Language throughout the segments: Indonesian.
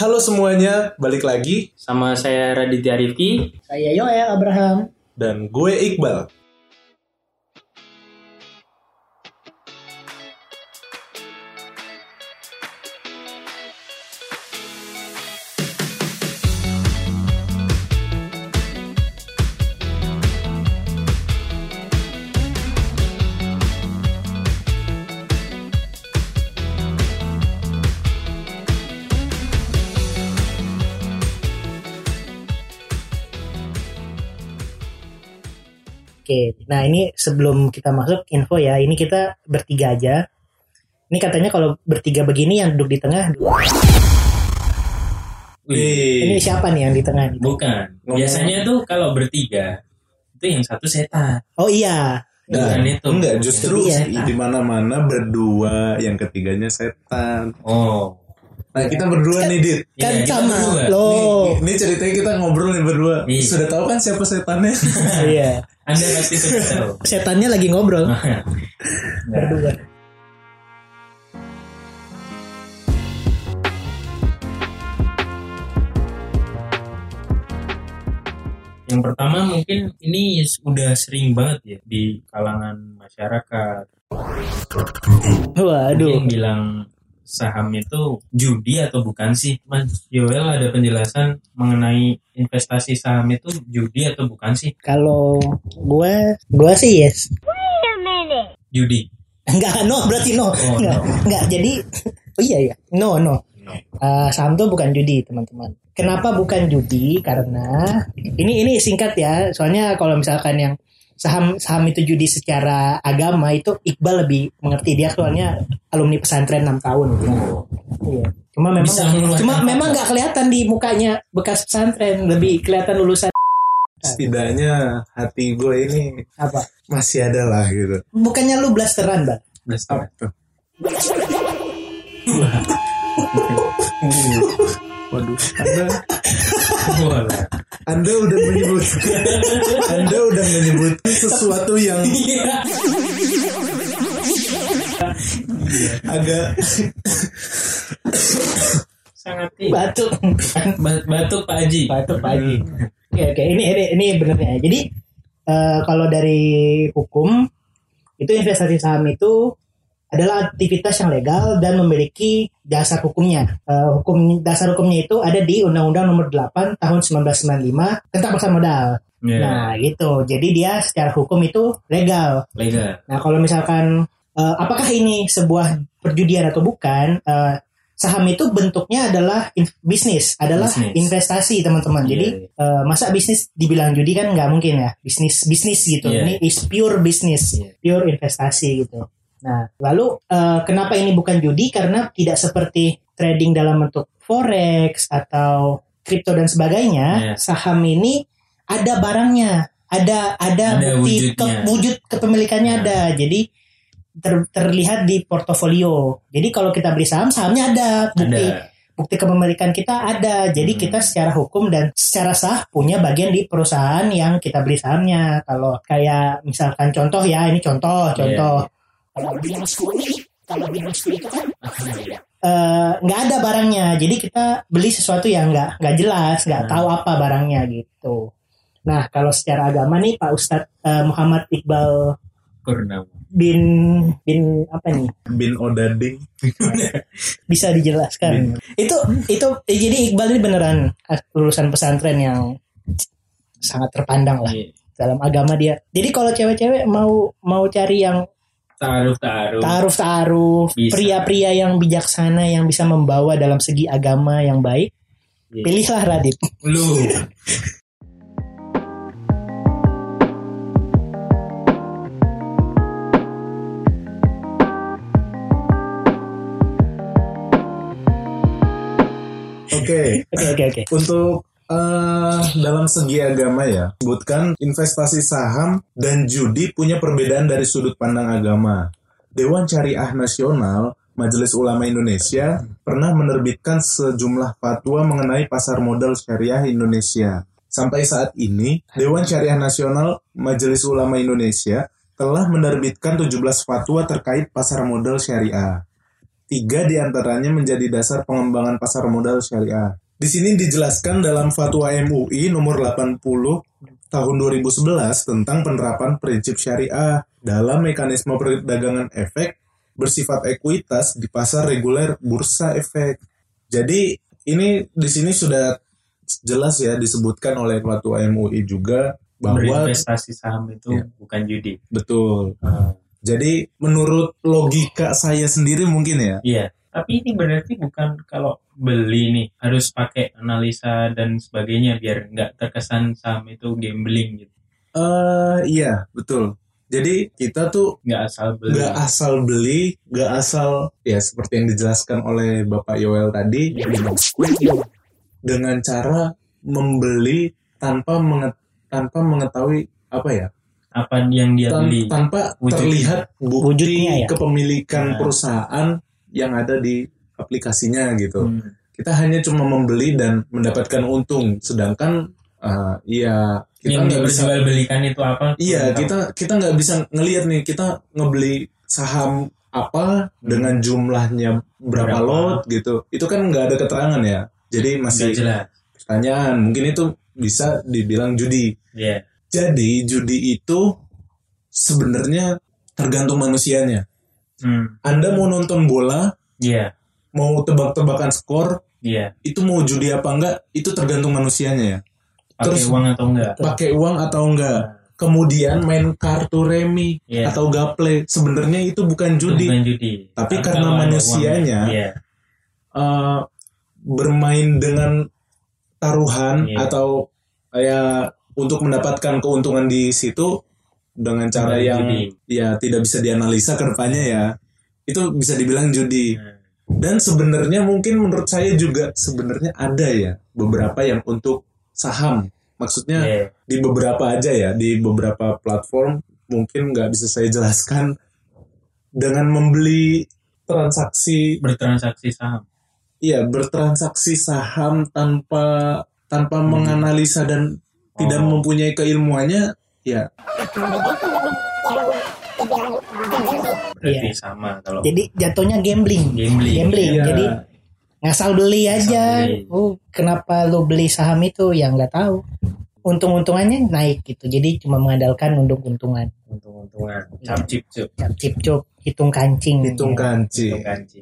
Halo semuanya, balik lagi Sama saya Raditya Rifki. Saya Yoel Abraham. dan gue Iqbal. Oke, nah ini sebelum kita masuk info ya, ini kita bertiga aja. Ini katanya kalau bertiga begini yang duduk di tengah, ini Wih, siapa nih yang di tengah? Bukan. Biasanya tuh kalau bertiga itu yang satu setan. Oh iya, nah, Bukan itu. enggak justru Iya. di mana-mana berdua, yang ketiganya setan. Oh. Nah kita berdua nih Dit. kan kita sama loh. Ini ceritanya kita ngobrol nih berdua. Iya. Sudah tahu kan siapa setannya? Iya, Anda pasti sudah tahu. setannya lagi ngobrol Nah, berdua. yang pertama mungkin ini udah sering banget ya di kalangan masyarakat. Waduh, Mungkin bilang saham itu judi atau bukan sih? Mas Yoel ada penjelasan mengenai investasi saham itu judi atau bukan sih? kalau gue, gue sih yes. Judi. Enggak, no berarti no. Oh, enggak, no. enggak. Jadi, oh iya ya, no no. Eh, saham tuh bukan judi teman-teman. Kenapa bukan judi? Karena ini ini singkat ya. Soalnya kalau misalkan yang saham saham itu judi secara agama itu Iqbal lebih mengerti dia soalnya alumni pesantren 6 tahun. Iya. Cuma memang Bisa cuma memang nggak kelihatan di mukanya bekas pesantren, lebih kelihatan lulusan Setidaknya hati gue ini apa? masih ada lah gitu. Bukannya lu blasteran, Bang? Tuh? Waduh, Anda udah menyebut, Anda udah menyebut sesuatu yang agak sangat tinggi. Batuk. Ba- Batuk Pak Haji. Batuk Pak Haji. Oke oke ini ini ini benernya. Jadi eh, kalau dari hukum itu investasi saham itu adalah aktivitas yang legal dan memiliki dasar hukumnya. Eh, hukum dasar hukumnya itu ada di Undang-Undang Nomor 8 Tahun 1995 tentang pasar modal. Ya, Nah gitu. Jadi dia secara hukum itu legal. legal. Nah, kalau misalkan eh, apakah ini sebuah perjudian atau bukan? eh, saham itu bentuknya adalah in- bisnis, adalah Bisnis. investasi, teman-teman. Iya, Jadi eh, masa bisnis dibilang judi kan nggak mungkin ya? Bisnis bisnis gitu. Iya. Ini is pure business, Iya. pure investasi gitu. Nah, lalu eh, kenapa ini bukan judi? Karena tidak seperti trading dalam bentuk forex atau kripto dan sebagainya. Iya. Saham ini ada barangnya, ada ada, Ada bukti ke- wujudnya. wujud kepemilikannya Nah. ada. Jadi ter- terlihat di portofolio. Jadi kalau kita beli saham, sahamnya ada bukti Ada. bukti kepemilikan kita ada. Jadi Hmm. kita secara hukum dan secara sah punya bagian di perusahaan yang kita beli sahamnya. Kalau kayak misalkan contoh ya, ini contoh, Iya. contoh. Kalau bilang kalau bilang itu kan eh, nggak ada barangnya. Jadi kita beli sesuatu yang nggak nggak jelas, nggak Hmm. tahu apa barangnya gitu. Nah, kalau secara agama nih Pak Ustadz eh, Muhammad Iqbal Purnama. bin bin apa nih? bin odading. Bisa dijelaskan? Itu itu eh, jadi Iqbal ini beneran lulusan pesantren yang sangat terpandang lah Iya. dalam agama dia. Jadi kalau cewek-cewek mau mau cari yang Taruh taruh. taaruf-taaruf, Bisa. pria-pria yang bijaksana yang bisa membawa dalam segi agama yang baik, Iya. pilihlah Radit. Lu. Oke, Oke oke oke. untuk eh, dalam segi agama ya, sebutkan investasi saham dan judi punya perbedaan dari sudut pandang agama. Dewan Syariah Nasional Majelis Ulama Indonesia pernah menerbitkan sejumlah fatwa mengenai pasar modal syariah Indonesia. Sampai saat ini, Dewan Syariah Nasional Majelis Ulama Indonesia telah menerbitkan 17 fatwa terkait pasar modal syariah. Tiga di antaranya menjadi dasar pengembangan pasar modal syariah. Di sini dijelaskan dalam Fatwa MUI nomor 80 tahun 2011 tentang penerapan prinsip syariah dalam mekanisme perdagangan efek bersifat ekuitas di pasar reguler bursa efek. Jadi ini di sini sudah jelas ya disebutkan oleh Fatwa MUI juga bahwa berinvestasi saham itu Iya. bukan judi. betul. Ah, Jadi menurut logika saya sendiri mungkin ya. iya. Tapi ini berarti bukan kalau beli nih harus pakai analisa dan sebagainya biar nggak terkesan saham itu gambling gitu. Eh iya, betul. Jadi kita tuh Nggak asal beli. nggak asal beli, nggak asal ya seperti yang dijelaskan oleh Bapak Yoel tadi dengan cara membeli tanpa menget, tanpa mengetahui apa ya? Apa yang dia Tan- beli? tanpa Wujudnya. terlihat bukti Wujudnya ya. kepemilikan Nah. perusahaan yang ada di aplikasinya gitu. Hmm. Kita hanya cuma membeli dan mendapatkan untung, sedangkan eh, ya kita nggak bisa diperjualbelikan itu apa? Iya, kita kita nggak bisa ngelihat nih kita ngebeli saham apa dengan jumlahnya berapa, Berapa. lot gitu. Itu kan nggak ada keterangan ya. Jadi masih jelas. pertanyaan. Mungkin itu bisa dibilang judi. Iya. Jadi judi itu sebenarnya tergantung manusianya. Hmm. Anda mau nonton bola, Iya. mau tebak-tebakan skor, Iya. itu mau judi apa enggak, itu tergantung manusianya ya. Pakai Terus- uang atau enggak? Pakai uang atau enggak. Kemudian main kartu remi Iya. atau gaple, sebenarnya itu bukan Itu judi. bukan judi. Tapi karena manusianya, uangnya, Iya. eh, bermain dengan taruhan Iya. atau ya untuk mendapatkan keuntungan di situ dengan cara Bukan yang judi. ya tidak bisa dianalisa ke depannya ya itu bisa dibilang judi Nah, dan sebenarnya mungkin menurut saya juga sebenarnya ada ya beberapa yang untuk saham maksudnya Iya. di beberapa aja ya di beberapa platform mungkin nggak bisa saya jelaskan dengan membeli transaksi bertransaksi saham. Iya, bertransaksi saham tanpa tanpa menganalisa dan tidak Hmm. Oh. mempunyai keilmuannya, ya Berarti Iya. sama kalau Jadi jatuhnya gambling. gambling. Gambling. Iya. Jadi ngasal beli aja. beli. Oh, kenapa lu beli saham itu? Ya nggak tahu. Untung-untungannya naik gitu. Jadi cuma mengandalkan untuk untungan. Untung-untungan. Cap cip cup. Cap cip cup, hitung kancing. hitung Ya. kanci. Hitung kanci.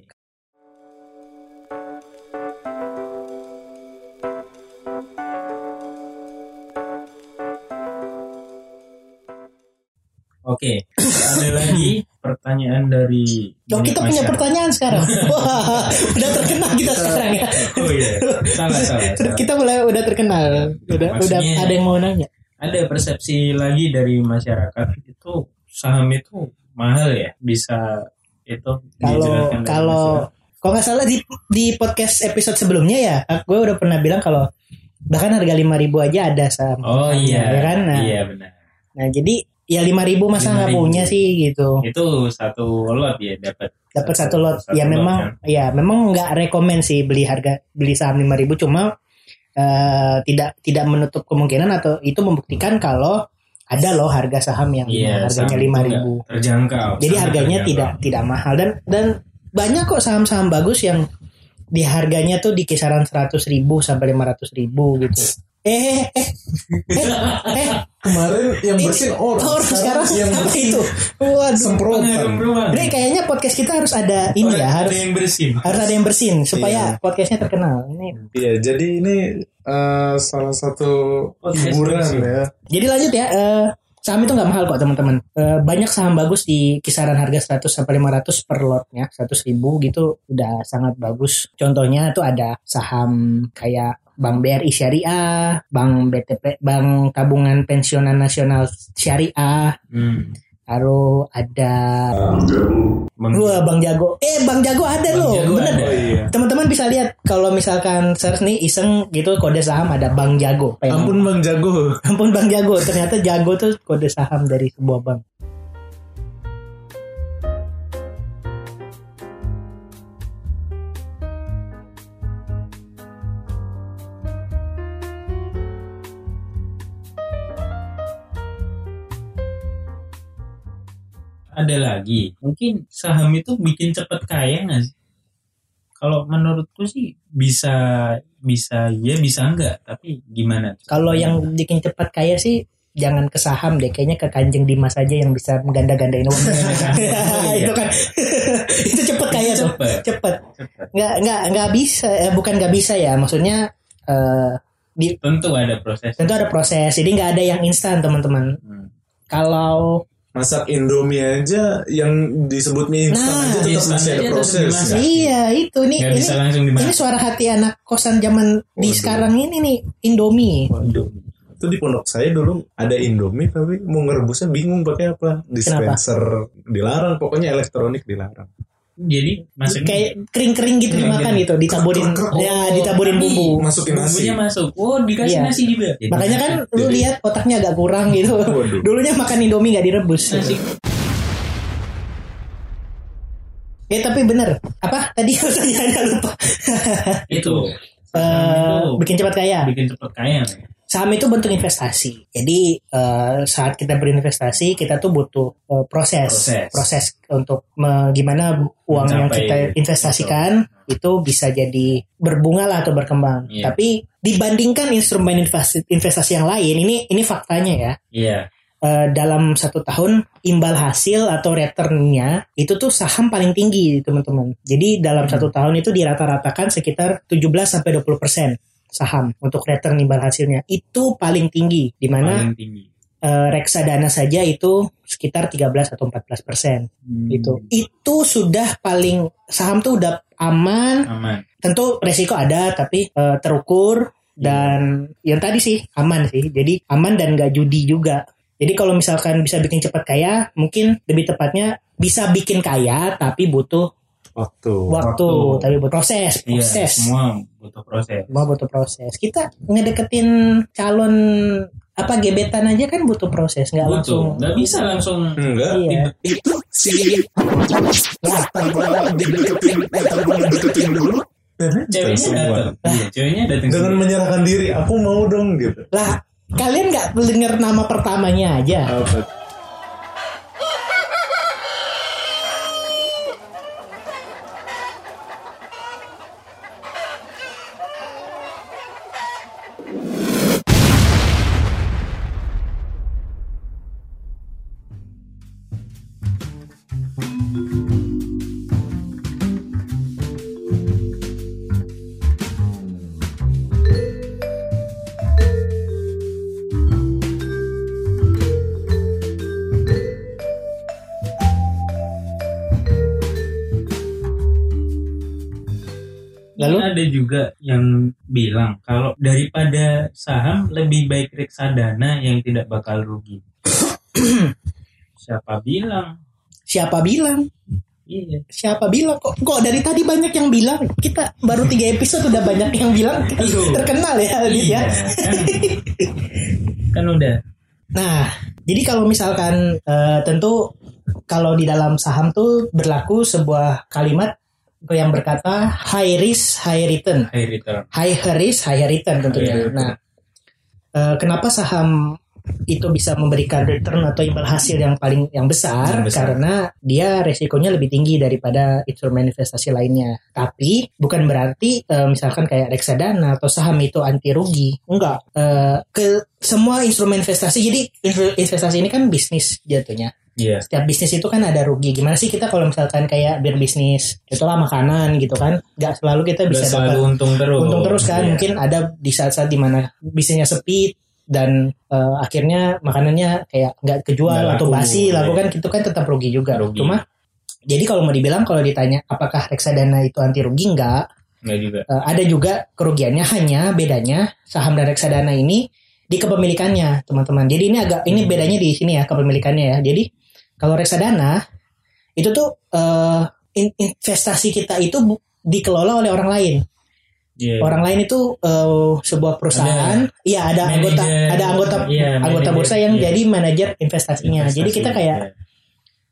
Oke, ada lagi pertanyaan dari Oh, kita punya masyarakat. pertanyaan sekarang. Wah, udah terkenal kita sekarang ya. Oh iya, salah salah. salah. Kita mulai udah terkenal. Udah udah ada yang mau nanya. Ada persepsi lagi dari masyarakat itu saham itu mahal ya, bisa itu Kalau kalau kalau nggak salah di di podcast episode sebelumnya ya, gue udah pernah bilang kalau bahkan harga 5000 aja ada saham. Oh iya, ya kan? Nah, iya benar. nah, jadi ya 5000 masa nggak 5.000. punya sih gitu. Itu satu lot ya dapat. Dapat satu lot. satu ya lot, memang kan? ya memang nggak rekomend sih beli harga beli saham 5000 cuma eh, tidak tidak menutup kemungkinan atau itu membuktikan kalau ada loh harga saham yang Iya, harganya 5000. nggak terjangkau. Jadi harganya terjangkau. tidak tidak mahal dan dan banyak kok saham-saham bagus yang di harganya tuh di kisaran 100 ribu sampai 500 ribu gitu. Eh, eh, eh, eh, Kemarin yang bersin orang, orang sekarang yang apa bersin itu? Waduh. semprotan. Ini kayaknya podcast kita harus ada ini ya, Ada harus yang bersih. harus ada yang bersin supaya Iya. podcastnya terkenal. Ini. Iya, jadi ini eh, salah satu Podcast hiburan ya. Jadi lanjut ya. eh, saham itu nggak mahal kok teman-teman. Eh, banyak saham bagus di kisaran harga 100 sampai 500 per lotnya, 100 ribu gitu udah sangat bagus. Contohnya tuh ada saham kayak Bank BRI Syariah, Bank BTP, Bank Tabungan Pensiunan Nasional Syariah, Hmm. lalu ada Bang- Wah, Bang Jago. Eh, Bang Jago ada Bang loh. Jago Bener. ada. Iya. Teman-teman bisa lihat kalau misalkan search nih iseng gitu kode saham ada Bang Jago. Pengen- Ampun Bang Jago. Ampun Bang Jago, ternyata Jago tuh kode saham dari sebuah bank. Ada lagi. Mungkin saham itu bikin cepet kaya nggak sih? Kalau menurutku sih bisa bisa ya bisa enggak, tapi gimana? Kalau yang bikin cepat kaya sih jangan ke saham deh, kayaknya ke Kanjeng Dimas aja yang bisa mengganda-gandain uang. itu kan itu cepet kaya tuh. Cepet. Cepet. Cepet. Nggak nggak nggak bisa, eh, bukan nggak bisa ya, maksudnya eh, di Tentu ada proses. tentu ada proses, jadi nggak ada yang instan teman-teman. Hmm. Kalau Masak Indomie aja yang disebut mie instan Nah, aja tetap masih ada proses. kan? iya itu nih Nggak ini bisa langsung ini suara hati anak kosan zaman di Waduh. sekarang ini nih Indomie. Indomie. Itu di pondok saya dulu ada Indomie tapi mau ngerebusnya bingung pakai apa. Dispenser dilarang, pokoknya elektronik dilarang. Jadi masuk Kayak kering-kering gitu Kering-kering. dimakan gitu, ditaburin Krek, krek, ya Oh, ditaburin bumbu. Masukin nasi. bumbunya masuk. Oh, dikasih Iya. nasi juga. Jadi Makanya kan lu Jadi- lihat otaknya agak kurang gitu. Waduh. Dulunya makan Indomie gak direbus. nasi Ya tapi bener. Apa tadi pertanyaannya lupa. itu Eh, itu bikin cepat kaya. bikin cepat kaya. Saham itu bentuk investasi. Jadi eh, saat kita berinvestasi kita tuh butuh eh, proses, Proses. untuk me- gimana uang yang kita investasikan itu bisa jadi berbunga lah atau berkembang. Iya. Tapi dibandingkan instrumen investasi, investasi yang lain, ini ini faktanya ya. Iya. eh, dalam satu tahun imbal hasil atau returnnya itu tuh saham paling tinggi teman-teman. Jadi dalam Hmm. satu tahun itu dirata-ratakan sekitar 17 sampai 20 persen saham untuk return imbal hasilnya itu paling tinggi di mana eh, reksadana saja itu sekitar 13 atau 14 persen Hmm, gitu. Itu sudah paling saham tuh udah aman. Aman. Tentu resiko ada tapi eh, terukur dan yang tadi sih aman sih. Jadi aman dan gak judi juga. Jadi kalau misalkan bisa bikin cepat kaya, mungkin lebih tepatnya bisa bikin kaya tapi butuh Waktu. waktu, Waktu. tapi butuh proses, Iya, proses. semua butuh proses. Semua butuh proses. Kita ngedeketin calon apa gebetan aja kan butuh proses, nggak langsung. Nggak bisa langsung. Enggak. Iya. Itu si tanpa dideketin, eh, tanpa dideketin dulu. Ceweknya datang. Iya, ceweknya datang. Dengan sendiri. menyerahkan diri, aku mau dong gitu. Lah, kalian nggak dengar nama pertamanya aja. Apa? Ada juga yang bilang kalau daripada saham lebih baik reksadana yang tidak bakal rugi. Siapa bilang? Siapa bilang? Iya. Siapa bilang kok? Kok dari tadi banyak yang bilang? Kita baru tiga episode udah banyak yang bilang terkenal ya, Adit ya. Iya, kan, kan udah. Nah, jadi kalau misalkan eh, tentu kalau di dalam saham tuh berlaku sebuah kalimat yang berkata high risk high return. High return. High risk high return tentunya. Iya. Nah, eh, kenapa saham itu bisa memberikan return atau imbal hasil yang paling yang besar, Yang besar. karena dia resikonya lebih tinggi daripada instrumen investasi lainnya. Tapi bukan berarti eh, misalkan kayak reksadana atau saham itu anti rugi. Enggak. Eh, ke semua instrumen investasi. Jadi inv- investasi ini kan bisnis jatuhnya. Iya. Setiap bisnis itu kan ada rugi. Gimana sih kita kalau misalkan kayak berbisnis itulah makanan gitu kan? Gak selalu kita Bisa dapat selalu untung terus. untung terus kan Iya. mungkin ada di saat-saat di mana bisnisnya sepi dan eh, akhirnya makanannya kayak nggak kejual Nggak atau laku, basi iya. laku kan itu kan tetap rugi juga Rugi. cuma jadi kalau mau dibilang kalau ditanya apakah reksadana itu anti rugi nggak Nggak juga. Eh, ada juga kerugiannya hanya bedanya saham dan reksadana ini di kepemilikannya teman-teman jadi ini agak ini Hmm. bedanya di sini ya kepemilikannya ya jadi kalau reksadana itu tuh in- investasi kita itu dikelola oleh orang lain Iya. orang lain itu eh, sebuah perusahaan iya ada anggota ada anggota iya, anggota bursa yang iya. jadi manajer investasinya Investasi, jadi kita kayak iya.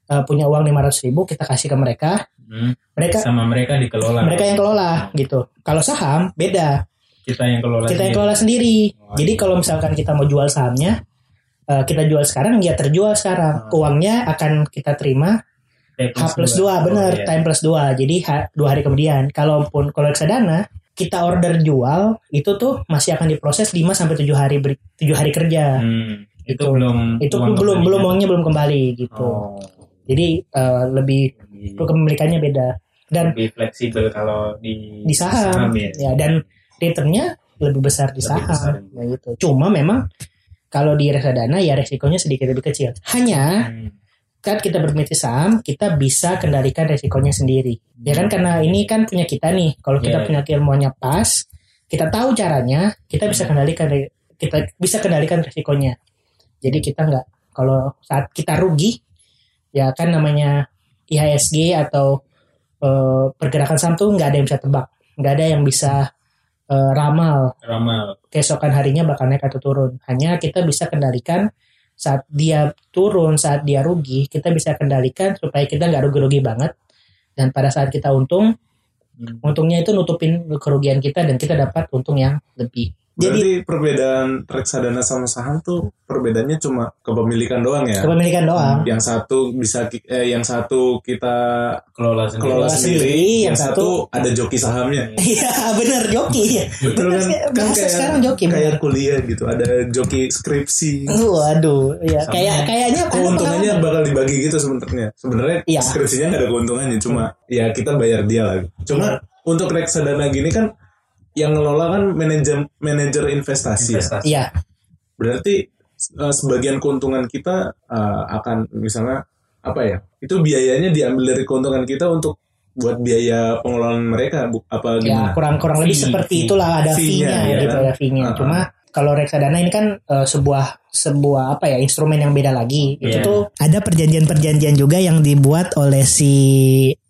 eh, punya uang 500 ribu kita kasih ke mereka Hmm, mereka sama mereka dikelola. mereka yang kelola gitu kalau saham beda kita yang kelola. kita yang sendiri. kelola sendiri Oh, jadi iya. kalau misalkan kita mau jual sahamnya eh, kita jual sekarang ya terjual sekarang. Oh. uangnya akan kita terima H plus 2 bener Oh, iya. time plus 2 jadi H, dua hari kemudian. Kalaupun kalau reksadana kita order jual itu tuh masih akan diproses 5 sampai 7 hari 7 hari kerja. Hmm, itu, Itu- belum itu uang belum belum kembalinya. uangnya belum kembali gitu. Oh, jadi eh, lebih lebih, kepemilikannya beda. Dan lebih fleksibel kalau di di saham, ya. ya dan returnnya lebih besar di Lebih saham besar. Nah, gitu. Cuma memang kalau di reksadana ya resikonya sedikit lebih kecil. Hanya Hmm. kan kita bermitra saham kita bisa kendalikan resikonya sendiri. Ya kan? Karena ini kan punya kita nih. Kalau kita Yeah. punya keilmuannya pas kita tahu caranya kita bisa kendalikan re- kita bisa kendalikan resikonya. Jadi kita nggak kalau saat kita rugi ya kan namanya IHSG atau eh, pergerakan saham tuh nggak ada yang bisa tebak. Nggak ada yang bisa eh, ramal ramal keesokan harinya bakal naik atau turun. Hanya kita bisa kendalikan saat dia turun, saat dia rugi, kita bisa kendalikan supaya kita nggak rugi-rugi banget. Dan pada saat kita untung, Hmm. untungnya itu nutupin kerugian kita dan kita dapat untung yang lebih. Jadi Berarti perbedaan reksadana sama saham tuh perbedaannya cuma kepemilikan doang ya. kepemilikan doang. Yang satu bisa eh, yang satu kita kelola sendiri kelola sendiri, sendiri, yang, yang satu, ada joki sahamnya. Iya bener joki. Betul kan? Bener, Kan kayak sekarang joki. kayak kuliah gitu, ada joki skripsi. Waduh, ya Sama. kayak kayaknya Keuntungannya bakal dibagi gitu sebenarnya. Sebenarnya Iya. skripsinya nggak ada keuntungannya, cuma ya kita bayar dia lah. Cuma untuk reksadana gini kan yang ngelola kan manajer manajer investasi. ya. investasi Iya, Berarti eh, sebagian keuntungan kita eh, akan misalnya apa ya? Itu biayanya diambil dari keuntungan kita untuk buat biaya pengelolaan mereka bu, apa ya gimana? kurang kurang lebih Fee, seperti fee. itulah ada Fee-nya, fee-nya ya gitu kan? ya fee-nya. Uh-uh. Cuma kalau reksadana ini kan eh, sebuah sebuah apa ya instrumen yang beda lagi. Itu Iya. tuh ada perjanjian-perjanjian juga yang dibuat oleh si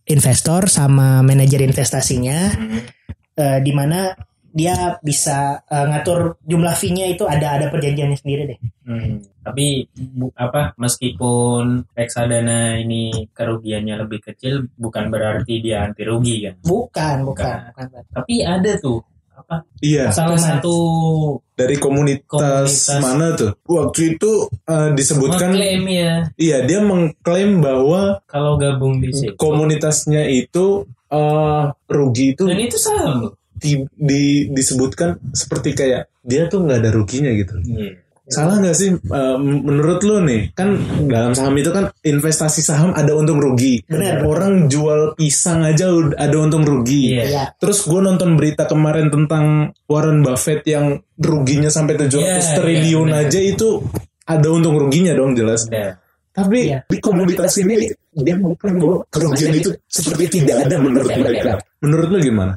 investor sama manajer investasinya Hmm. Eh, di mana dia bisa eh, ngatur jumlah fee-nya itu ada ada perjanjiannya sendiri deh. Hmm. Tapi bu, apa meskipun reksadana ini kerugiannya lebih kecil bukan berarti dia anti rugi kan. Bukan, bukan, Bukan. bukan. Tapi ada tuh apa Iya, salah satu dari komunitas, Komunitas. mana tuh? Waktu itu eh, disebutkan mengklaim ya iya dia mengklaim bahwa kalau gabung di situ. komunitasnya itu eh, rugi itu Dan itu saham loh. di, di- disebutkan seperti kayak dia tuh nggak ada ruginya gitu. Iya. Salah nggak sih eh, menurut lo nih kan dalam saham itu kan investasi saham ada untung rugi. Benar. Orang jual pisang aja ada untung rugi. Iya. Ya, Terus gue nonton berita kemarin tentang Warren Buffett yang ruginya sampai 700 Iya, triliun iya, benar. aja itu ada untung ruginya dong jelas. Ada. Tapi Iya. di komunitas ini dia mengklaim bahwa kerugian itu seperti tidak ada menurut mereka. Menurut lo gimana?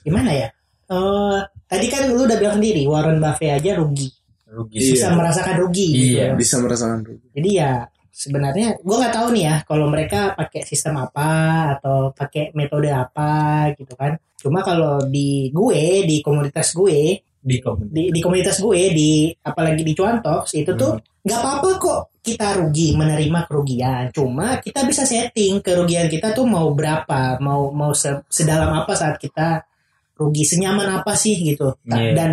Gimana ya? Eh, tadi kan lu udah bilang sendiri Warren Buffett aja rugi, Rugi. Iya. bisa merasakan rugi. gitu. Iya. Bisa merasakan rugi. Jadi ya sebenarnya gue nggak tahu nih ya kalau mereka pakai sistem apa atau pakai metode apa gitu kan. Cuma kalau di gue di komunitas gue Di komunitas. di, di komunitas gue di apalagi di Cuan Talks itu tuh nggak apa-apa kok kita rugi menerima kerugian. Cuma kita bisa setting kerugian kita tuh mau berapa, mau mau se- sedalam apa saat kita rugi, senyaman apa sih gitu. Iya. Dan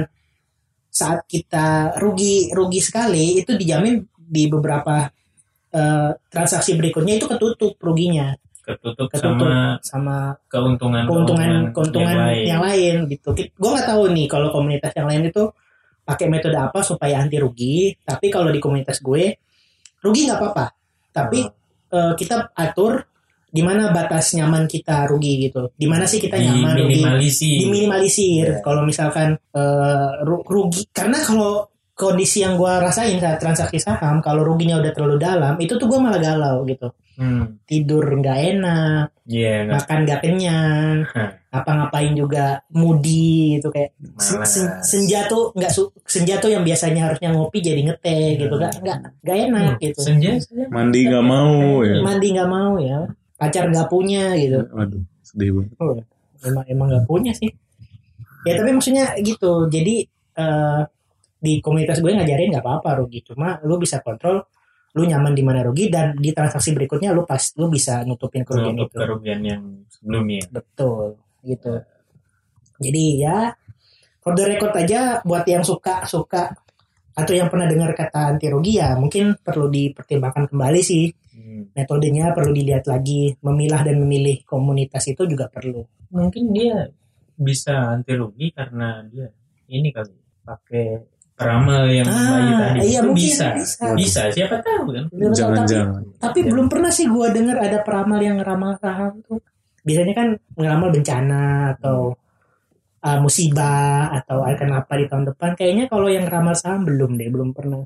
saat kita rugi rugi sekali itu dijamin di beberapa eh, transaksi berikutnya itu ketutup ruginya, Ketutup, ketutup sama sama keuntungan keuntungan keuntungan yang lain. yang lain gitu. Gue nggak tahu nih kalau komunitas yang lain itu pakai metode apa supaya anti rugi. Tapi kalau di komunitas gue rugi nggak apa-apa. Tapi eh, kita atur di mana batas nyaman kita rugi gitu. Di mana sih kita nyaman rugi? Diminimalisir. Iya. Kalau misalkan eh, ru- rugi karena kalau kondisi yang gue rasain saat transaksi saham kalau ruginya udah terlalu dalam itu tuh gue malah galau gitu Hmm. tidur nggak enak Iya, nggak makan gak kenyang Hah. apa-ngapain juga moody gitu kayak sen- senja tuh nggak su- senja tuh yang biasanya harusnya ngopi jadi ngeteh gitu nggak nggak nggak enak Hmm. gitu Senja, senja. Mandi nggak mau ya. mandi nggak mau ya pacar nggak punya gitu. Waduh, sedih banget. Oh, emang emang nggak punya sih. Ya tapi maksudnya gitu jadi eh, di komunitas gue ngajarin nggak apa-apa rugi. Cuma lu bisa kontrol lu nyaman di mana rugi dan di transaksi berikutnya lu pas lu bisa nutupin kerugian Untuk itu. kerugian yang sebelumnya. betul gitu. Jadi ya for the record aja buat yang suka suka atau yang pernah dengar kata anti rugi ya mungkin perlu dipertimbangkan kembali sih Hmm. metodenya perlu dilihat lagi memilah dan memilih komunitas itu juga perlu Mungkin dia bisa anti rugi karena dia ini kali pakai peramal yang Ah, bayi tadi iya, itu mungkin bisa. bisa. bisa siapa tahu kan Bener, tapi, Jangan-jangan. tapi Ya. belum pernah sih gua dengar ada peramal yang ngeramal saham tuh biasanya kan ngeramal bencana atau uh, musibah atau akan apa di tahun depan kayaknya kalau yang ngeramal saham belum deh belum pernah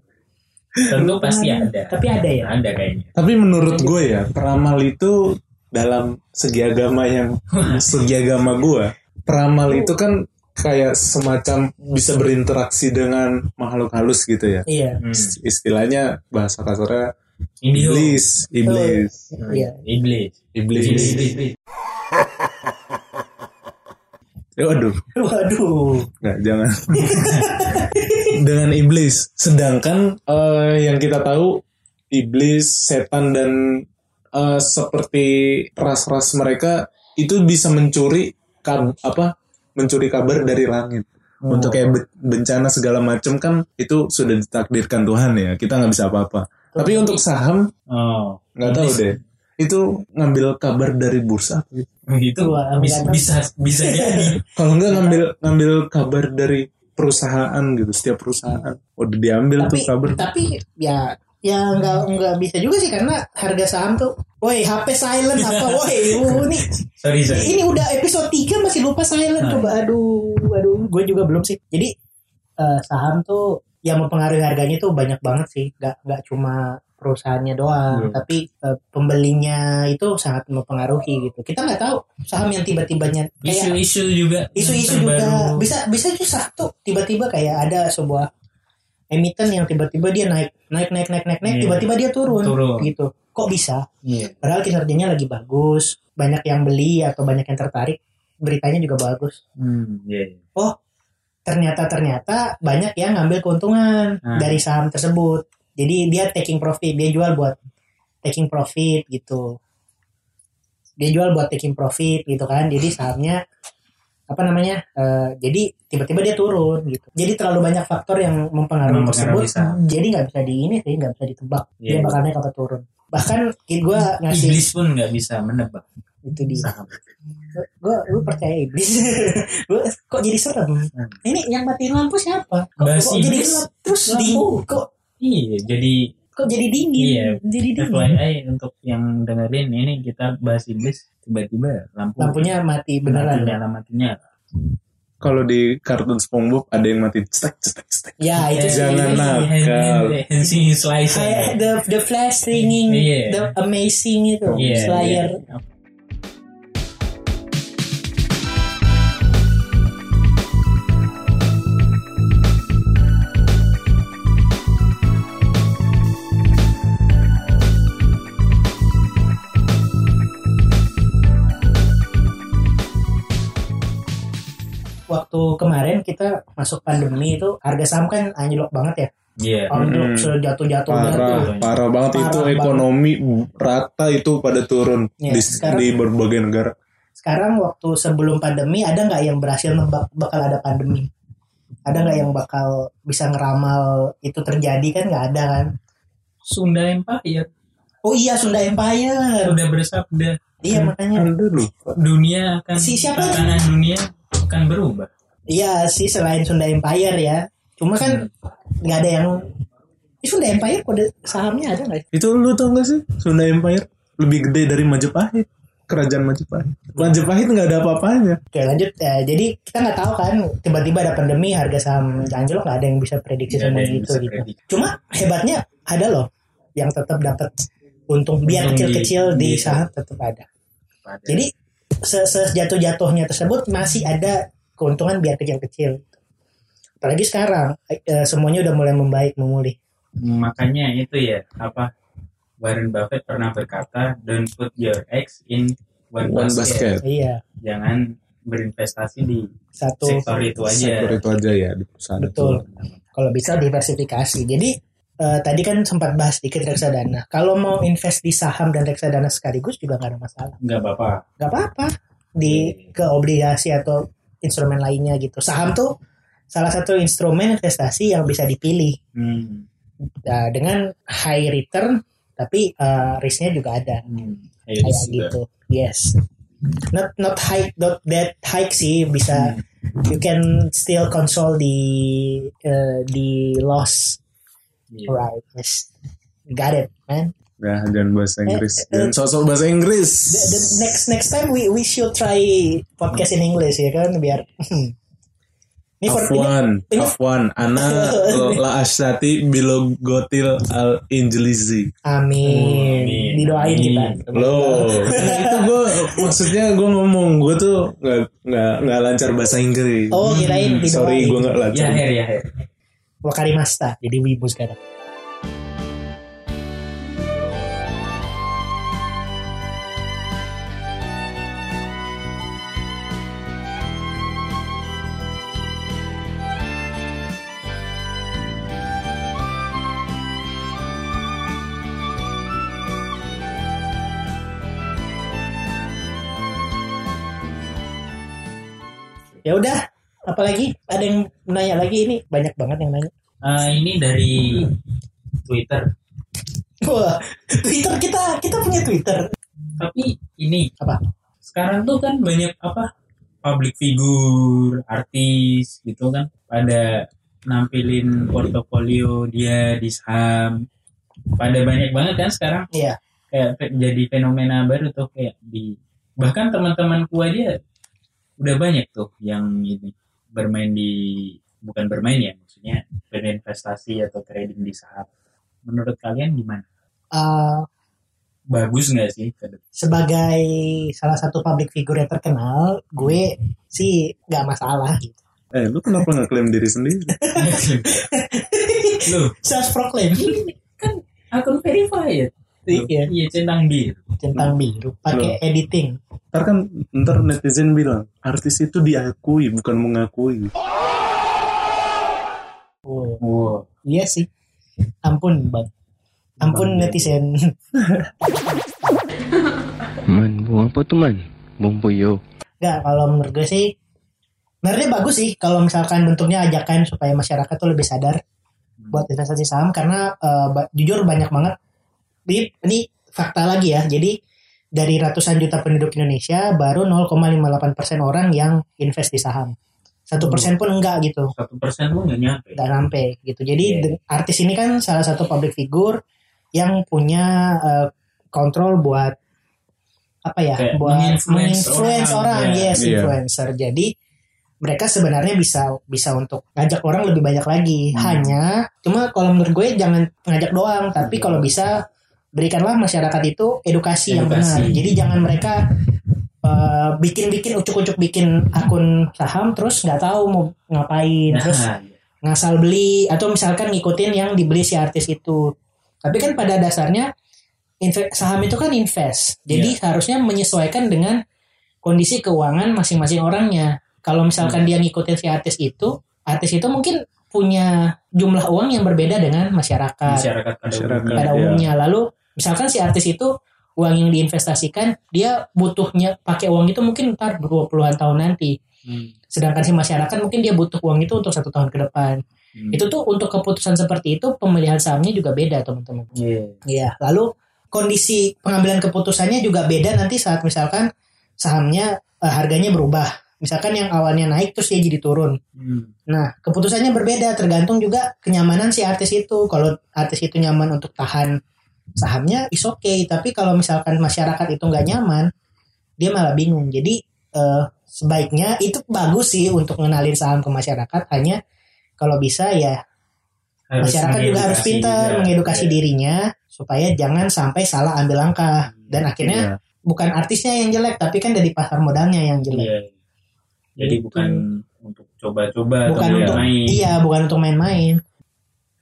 tentu pasti ada. Tapi ada ya? Ada kayaknya. Tapi menurut gue ya, peramal itu dalam segi agama yang segi agama gue, peramal itu kan kayak semacam bisa berinteraksi dengan makhluk halus gitu ya. iya. Hmm. Istilahnya bahasa kasarnya iblis, iblis, Iya. iblis. Iblis. iblis. Eh, waduh, waduh. Nggak jangan. dengan iblis. Sedangkan eh, yang kita tahu iblis, setan dan eh, seperti ras-ras mereka itu bisa mencuri kab- apa? Mencuri kabar dari langit. Untuk kayak be- bencana segala macam kan itu sudah ditakdirkan Tuhan ya. Kita nggak bisa apa-apa. Tapi untuk saham oh nggak tahu deh. Itu ngambil kabar dari bursa. gitu. itu bisa bisa bisa jadi Kalau nggak ngambil ngambil kabar dari perusahaan gitu, setiap perusahaan. Udah diambil tapi tuh kabar. tapi ya ya nggak nggak bisa juga sih karena harga saham tuh woi HP silent apa woi uh, ini sorry sorry ini udah episode 3 masih lupa silent Nah. coba aduh aduh gue juga belum sih jadi eh, saham tuh yang mempengaruhi harganya tuh banyak banget sih nggak nggak cuma perusahaannya doang Hmm. tapi eh, pembelinya itu sangat mempengaruhi gitu kita nggak tahu saham yang tiba-tibanya kayak isu-isu juga isu-isu juga bisa bisa juga tuh tiba-tiba kayak ada sebuah emiten yang tiba-tiba dia naik naik naik naik naik naik Iya. tiba-tiba dia turun, Turun. gitu kok bisa Iya. padahal kinerjanya lagi bagus banyak yang beli atau banyak yang tertarik beritanya juga bagus Hmm, iya. oh ternyata ternyata banyak yang ngambil keuntungan Hmm. dari saham tersebut jadi dia taking profit dia jual buat taking profit gitu. Dia jual buat taking profit gitu kan. Jadi sahamnya apa namanya eh, jadi tiba-tiba dia turun gitu. Jadi terlalu banyak faktor yang mempengaruhi, tersebut. saham. jadi nggak bisa di ini sih nggak bisa ditebak. Dia Iya. bakal naik atau turun. Bahkan gue ngasih Iblis pun nggak bisa menebak. Itu di saham. gue gue percaya iblis. Gue kok jadi serem? Ini yang matiin lampu siapa? Kok, kok jadi gelap? Terus lampu. kok Iya, jadi kok jadi dingin Iya. jadi dingin FYI untuk yang dengerin ini kita bahas iblis tiba-tiba lampu lampunya mati beneran matinya Kalau di kartun SpongeBob ada yang mati cetek cetek cetek. ya itu sih. Jangan nakal. Hensing slicer. the the flash ringing Iya. the amazing itu Iya, slayer iya. Waktu kemarin kita masuk pandemi itu harga saham kan anjlok banget ya. Iya. anjlok Hmm. sejatuh-jatuhnya Parah, tuh parah banget Parah itu banget. ekonomi rata itu pada turun Iya, di, sekarang- di berbagai negara. sekarang waktu sebelum pandemi ada nggak yang berhasil nebak bakal ada pandemi? Ada nggak yang bakal bisa ngeramal itu terjadi kan? Nggak ada kan? Sunda Empire. Oh iya Sunda Empire. Sudah bersabda. Iya makanya. Dunia akan Si siapa? tatanan dunia akan berubah. iya sih selain Sunda Empire ya cuma kan nggak ada yang Ih, Sunda Empire kode sahamnya ada nggak Itu lu tau gak sih Sunda Empire lebih gede dari Majapahit. Kerajaan Majapahit. Majapahit nggak ada apa-apanya. Oke lanjut ya, jadi kita nggak tahu kan tiba-tiba ada pandemi harga saham anjlok nggak ada yang bisa prediksi semua yang gitu gitu. prediksi. Cuma hebatnya ada loh yang tetap dapat untung biar di- kecil-kecil di, di- saham tetap ada. Jadi sejatuh-jatuhnya tersebut masih ada keuntungan biar kecil-kecil. Apalagi sekarang eh, semuanya udah mulai membaik memulih. makanya itu ya apa Warren Buffett pernah berkata don't put your eggs in one, One basket. basket. Iya jangan berinvestasi di satu sektor itu aja Sektor itu aja ya di perusahaan Betul. itu. kalau bisa diversifikasi. Jadi eh, tadi kan sempat bahas dikit reksadana. Kalau mau invest di saham dan reksadana sekaligus juga nggak ada masalah. nggak apa-apa nggak apa-apa di ke obligasi atau instrumen lainnya gitu saham tuh salah satu instrumen investasi yang bisa dipilih Hmm. Nah, dengan high return tapi uh, risknya juga ada Hmm. Kayak sudah. gitu yes not not high not that high sih bisa you can still control the uh, the loss Iya. right yes got it man Ya, jangan bahasa Inggris. Eh, eh, Jangan sosok bahasa Inggris. the, the next next time we we should try podcast in English ya kan biar ini for ini, Afwan, ini- Afwan, Ana la asyati bilo gotil al injilizi. amin Amin. didoain kita Loh, itu gue maksudnya gue ngomong gue tuh nggak nggak nggak lancar bahasa Inggris. oh kirain didoain Sorry, gue nggak Ya, lancar. Her, ya, Her. Wakarimasta jadi wibu sekarang. Ya udah apalagi ada yang nanya lagi ini banyak banget yang nanya Ah, ini dari Twitter. Wah, Twitter kita kita punya Twitter. Tapi ini Apa? sekarang tuh kan banyak apa public figure, artis gitu kan pada nampilin portofolio dia di saham. Pada banyak banget kan sekarang Iya. kayak jadi fenomena baru tuh kayak di bahkan teman-temanku aja udah banyak tuh yang ini bermain di bukan bermain ya maksudnya berinvestasi atau trading di saham. Menurut kalian gimana? Uh, Bagus nggak sih sebagai salah satu public figure yang terkenal, gue sih nggak masalah. Gitu. Eh, lu kenapa nggak klaim diri sendiri? Loh, Self proclaim kan akun verified. Iya. Iya, centang biru. centang biru, pakai editing. Ntar kan ntar netizen bilang artis itu diakui bukan mengakui. Oh, Wow. iya sih. Ampun bang. Ampun netizen. Man, buang apa tuh man? Buang puyo. Nggak, kalau menurut gue sih, sebenarnya bagus sih kalau misalkan bentuknya ajakan supaya masyarakat tuh lebih sadar buat investasi saham karena ba- jujur banyak banget. Ini, ini fakta lagi ya. Jadi dari ratusan juta penduduk Indonesia baru 0,58% orang yang invest di saham. Satu persen pun enggak gitu. Satu persen pun nggak nyampe. nggak sampai gitu. Jadi Iya. de- artis ini kan salah satu public figure yang punya eh, kontrol buat apa ya? Kayak buat menginfluence orang, orang, ya. yes, Iya. influencer. Jadi mereka sebenarnya bisa bisa untuk ngajak orang lebih banyak lagi. Hmm. Hanya cuma kalau menurut gue jangan ngajak doang, tapi Iya. kalau bisa berikanlah masyarakat itu edukasi, yang Edukasi. benar. Jadi jangan mereka eh, bikin-bikin ucuk-ucuk bikin akun saham terus nggak tahu mau ngapain Nah, terus ngasal beli atau misalkan ngikutin yang dibeli si artis itu. Tapi kan pada dasarnya saham itu kan invest. Jadi Iya. harusnya menyesuaikan dengan kondisi keuangan masing-masing orangnya. Kalau misalkan dia ngikutin si artis itu, artis itu mungkin punya jumlah uang yang berbeda dengan masyarakat masyarakat pada Masyarakat. umumnya. pada Iya. umumnya. Lalu misalkan si artis itu uang yang diinvestasikan, dia butuhnya pakai uang itu mungkin ntar 20-an tahun nanti. Hmm. Sedangkan si masyarakat mungkin dia butuh uang itu untuk satu tahun ke depan. Hmm. Itu tuh untuk keputusan seperti itu pemilihan sahamnya juga beda teman-teman. Iya. Iya. Lalu kondisi pengambilan keputusannya juga beda nanti saat misalkan sahamnya eh, harganya berubah. Misalkan yang awalnya naik terus dia jadi turun. Hmm. Nah keputusannya berbeda tergantung juga kenyamanan si artis itu. Kalau artis itu nyaman untuk tahan sahamnya is okay. Tapi kalau misalkan masyarakat itu nggak nyaman, dia malah bingung. Jadi eh, sebaiknya itu bagus sih untuk ngenalin saham ke masyarakat. Hanya kalau bisa ya Harus masyarakat juga harus pintar juga. mengedukasi Iya. dirinya supaya jangan sampai salah ambil langkah dan akhirnya Iya. bukan artisnya yang jelek tapi kan dari pasar modalnya yang jelek Iya. Jadi Gitu. bukan untuk coba-coba bukan atau untuk main. iya bukan untuk main-main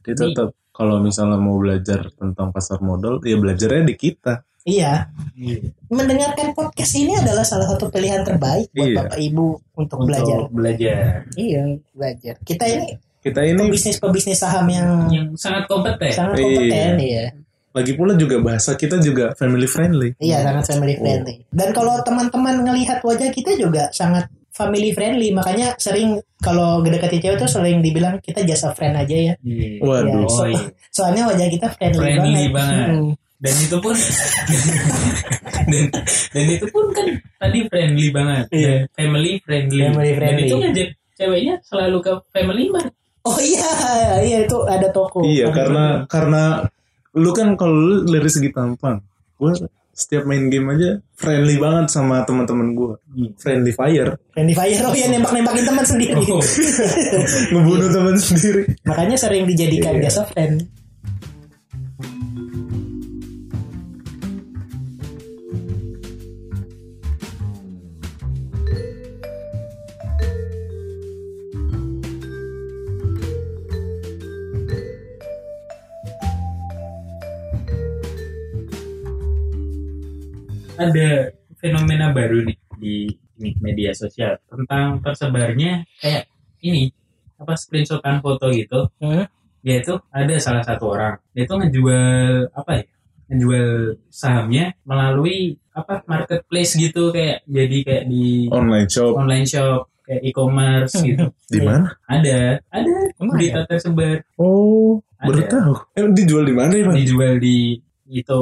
Jadi tetap kalau misalnya mau belajar tentang pasar modal, ya belajarnya di kita. iya Iya. mendengarkan podcast ini adalah salah satu pilihan terbaik buat Iya. bapak ibu untuk, Untuk belajar belajar. iya belajar kita ini Kita ini pebisnis pebisnis saham yang Yang sangat kompeten. sangat Iya. kompeten iya lagi pula juga bahasa kita juga family friendly. iya sangat family Oh. friendly dan kalau teman-teman ngelihat wajah kita juga sangat family friendly makanya sering kalau deketin cewek tuh sering dibilang kita just a friend aja ya Iya. Waduh. Ya, so- soalnya wajah kita friendly, Friendly banget, banget. Hmm. dan itu pun dan, dan itu pun kan tadi friendly banget Iya. Dan family friendly Family dan friendly. itu ngajak ceweknya selalu ke family mart oh iya iya itu ada toko Iya karena karena lu kan kalau lu dari segi tampang, gue setiap main game aja friendly banget sama teman-teman gue. Friendly fire, friendly fire oh ya nembak nembakin teman sendiri Oh. ngebunuh teman sendiri. makanya sering dijadikan just a friend ada fenomena baru nih di media sosial tentang tersebarnya kayak ini apa screenshotan foto gitu Hmm? dia itu ada salah satu orang dia itu ngejual apa ya ngejual sahamnya melalui apa marketplace gitu kayak jadi kayak di Online shop online shop kayak e-commerce gitu di mana? ada ada berita tersebar Oh, baru Ada. tahu. Eh, dijual di mana ya, Bang? dijual di itu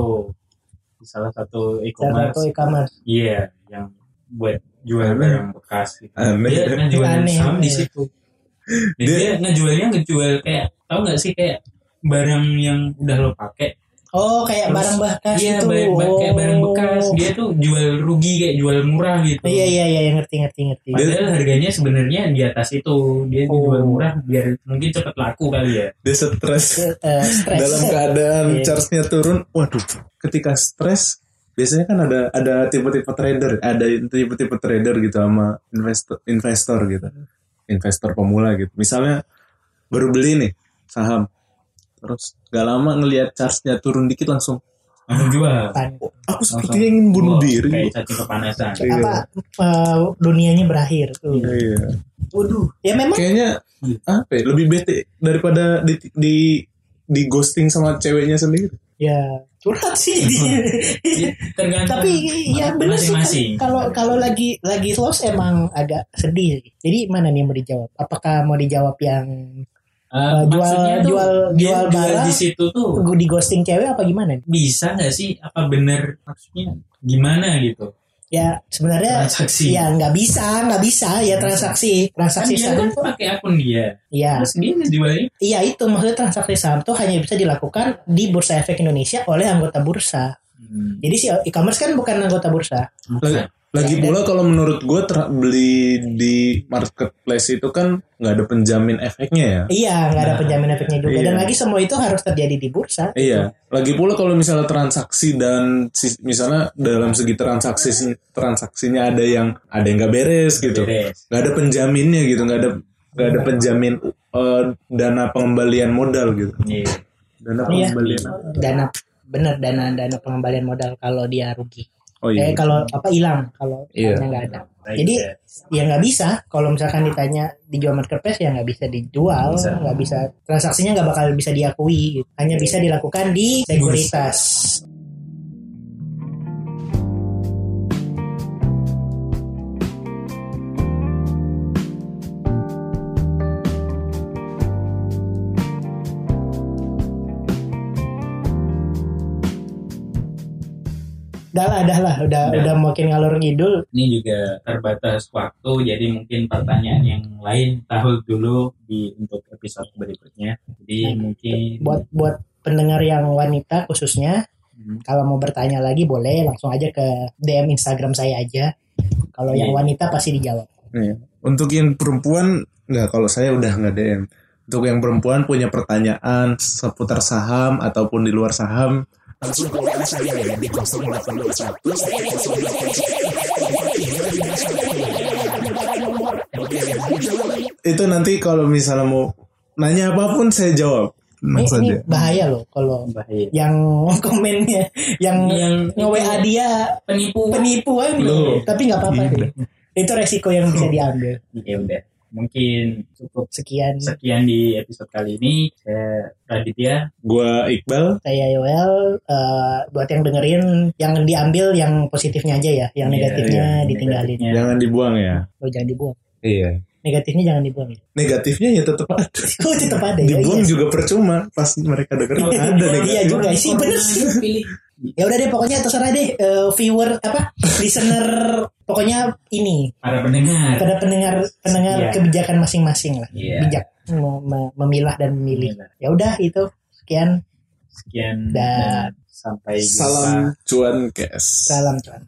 di salah satu salah e-commerce satu e-commerce. iya yang buat jual barang bekas gitu. Aneh. dia ngejual saham di situ. Dan Dia- dia, ngejualnya ngejual kayak tau nggak sih kayak barang yang udah lo pakai oh kayak Terus, barang bekas iya itu ba- ba- kayak barang Oh. bekas dia tuh jual rugi kayak jual murah gitu iya iya iya ngerti ngerti ngerti Padahal harganya sebenarnya di atas itu dia Oh. dijual murah biar mungkin cepet laku kali ya. Dia stres stres dalam keadaan Iya. charge-nya turun. Waduh, ketika stres biasanya kan ada ada tipe-tipe trader, ada tipe-tipe trader gitu sama investor investor gitu. Investor pemula gitu. Misalnya baru beli nih saham. Terus gak lama ngelihat charge-nya turun dikit langsung Langsung jual. "Oh, aku sepertinya ingin bunuh diri. Kayak cacing kepanasan. Iya. apa eh, dunianya berakhir tuh Iya. waduh ya memang Kayaknya apa ya, lebih bete daripada di, di di ghosting sama ceweknya sendiri. ya curhat sih Ya, tergantung tapi ya benar sih kalau kalau lagi lagi lost emang agak sedih jadi mana nih yang mau dijawab apakah mau dijawab yang Eh, Eh, jual- maksudnya tuh jual- jual barang. di situ tuh. Di ghosting cewek apa gimana? Bisa nggak sih? Apa bener maksudnya? Gimana gitu? Ya sebenarnya transaksi. ya nggak bisa nggak bisa. Ya transaksi. Kan transaksi dia saham kan tuh pakai akun dia. Ya terus dia ngejualnya iya itu. Maksudnya transaksi saham tuh hanya bisa dilakukan di bursa efek Indonesia oleh anggota bursa. Hmm, jadi si e-commerce kan bukan anggota bursa. Bukan. Lagi pula kalau menurut gue ter- beli di marketplace itu kan nggak ada penjamin efeknya ya. iya nggak ada Nah, penjamin efeknya juga iya. dan lagi semua itu harus terjadi di bursa Iya. Lagi pula kalau misalnya transaksi dan misalnya dalam segi transaksi transaksinya ada yang ada yang nggak beres gitu, nggak ada penjaminnya gitu, nggak ada nggak ada penjamin eh, dana pengembalian modal gitu. Iya. Dana Iya. pengembalian. dana bener dana dana pengembalian modal kalau dia rugi Oh iya. eh kalau apa hilang kalau Iya. nggak ada Baik, Jadi ya. ya nggak bisa kalau misalkan ditanya dijual marketplace ya nggak bisa dijual Bisa. nggak bisa transaksinya nggak bakal bisa diakui gitu. hanya bisa dilakukan di sekuritas Udah lah, dah lah, udah Udah. udah makin ngalur ngidul. ini juga terbatas waktu jadi mungkin pertanyaan yang lain tahu dulu di untuk episode berikutnya jadi mungkin Buat buat pendengar yang wanita khususnya, Hmm. kalau mau bertanya lagi boleh langsung aja ke DM Instagram saya aja. Kalau yang Iya. wanita pasti dijawab. Iya. Untuk yang perempuan nggak kalau saya udah nggak DM. Untuk yang perempuan punya pertanyaan seputar saham ataupun di luar saham langsung ke saya ya di 0821 itu nanti kalau misalnya mau nanya apa pun saya jawab Ini, ini bahaya loh kalau bahaya yang komennya yang Yang nge WA dia penipu penipuan Loh. tapi nggak apa-apa Iya. deh. Itu resiko yang bisa diambil. ya udah mungkin cukup Sekian sekian di episode kali ini. Saya Raditya. Gua Iqbal. saya Yoel eh, buat yang dengerin yang diambil yang positifnya aja ya, yang Iya, negatifnya iya, ditinggalin. negatifnya. Jangan dibuang ya. Oh jangan dibuang. Iya. Negatifnya jangan dibuang. ya. Negatifnya ya tetap ada. Oh tetap ada ya. Dibuang iya. juga percuma. Pas mereka denger ada Iya negatif. juga sih bener sih. Ya udah deh pokoknya terserah deh eh, viewer apa listener pokoknya ini Para pendengar. pada pendengar pendengar Iya. kebijakan masing-masing lah. Iya. Bijak mem- mem- memilah dan memilih. Memilah. Ya udah itu sekian Sekian Dan- dan sampai jumpa. Salam cuan kes. salam cuan.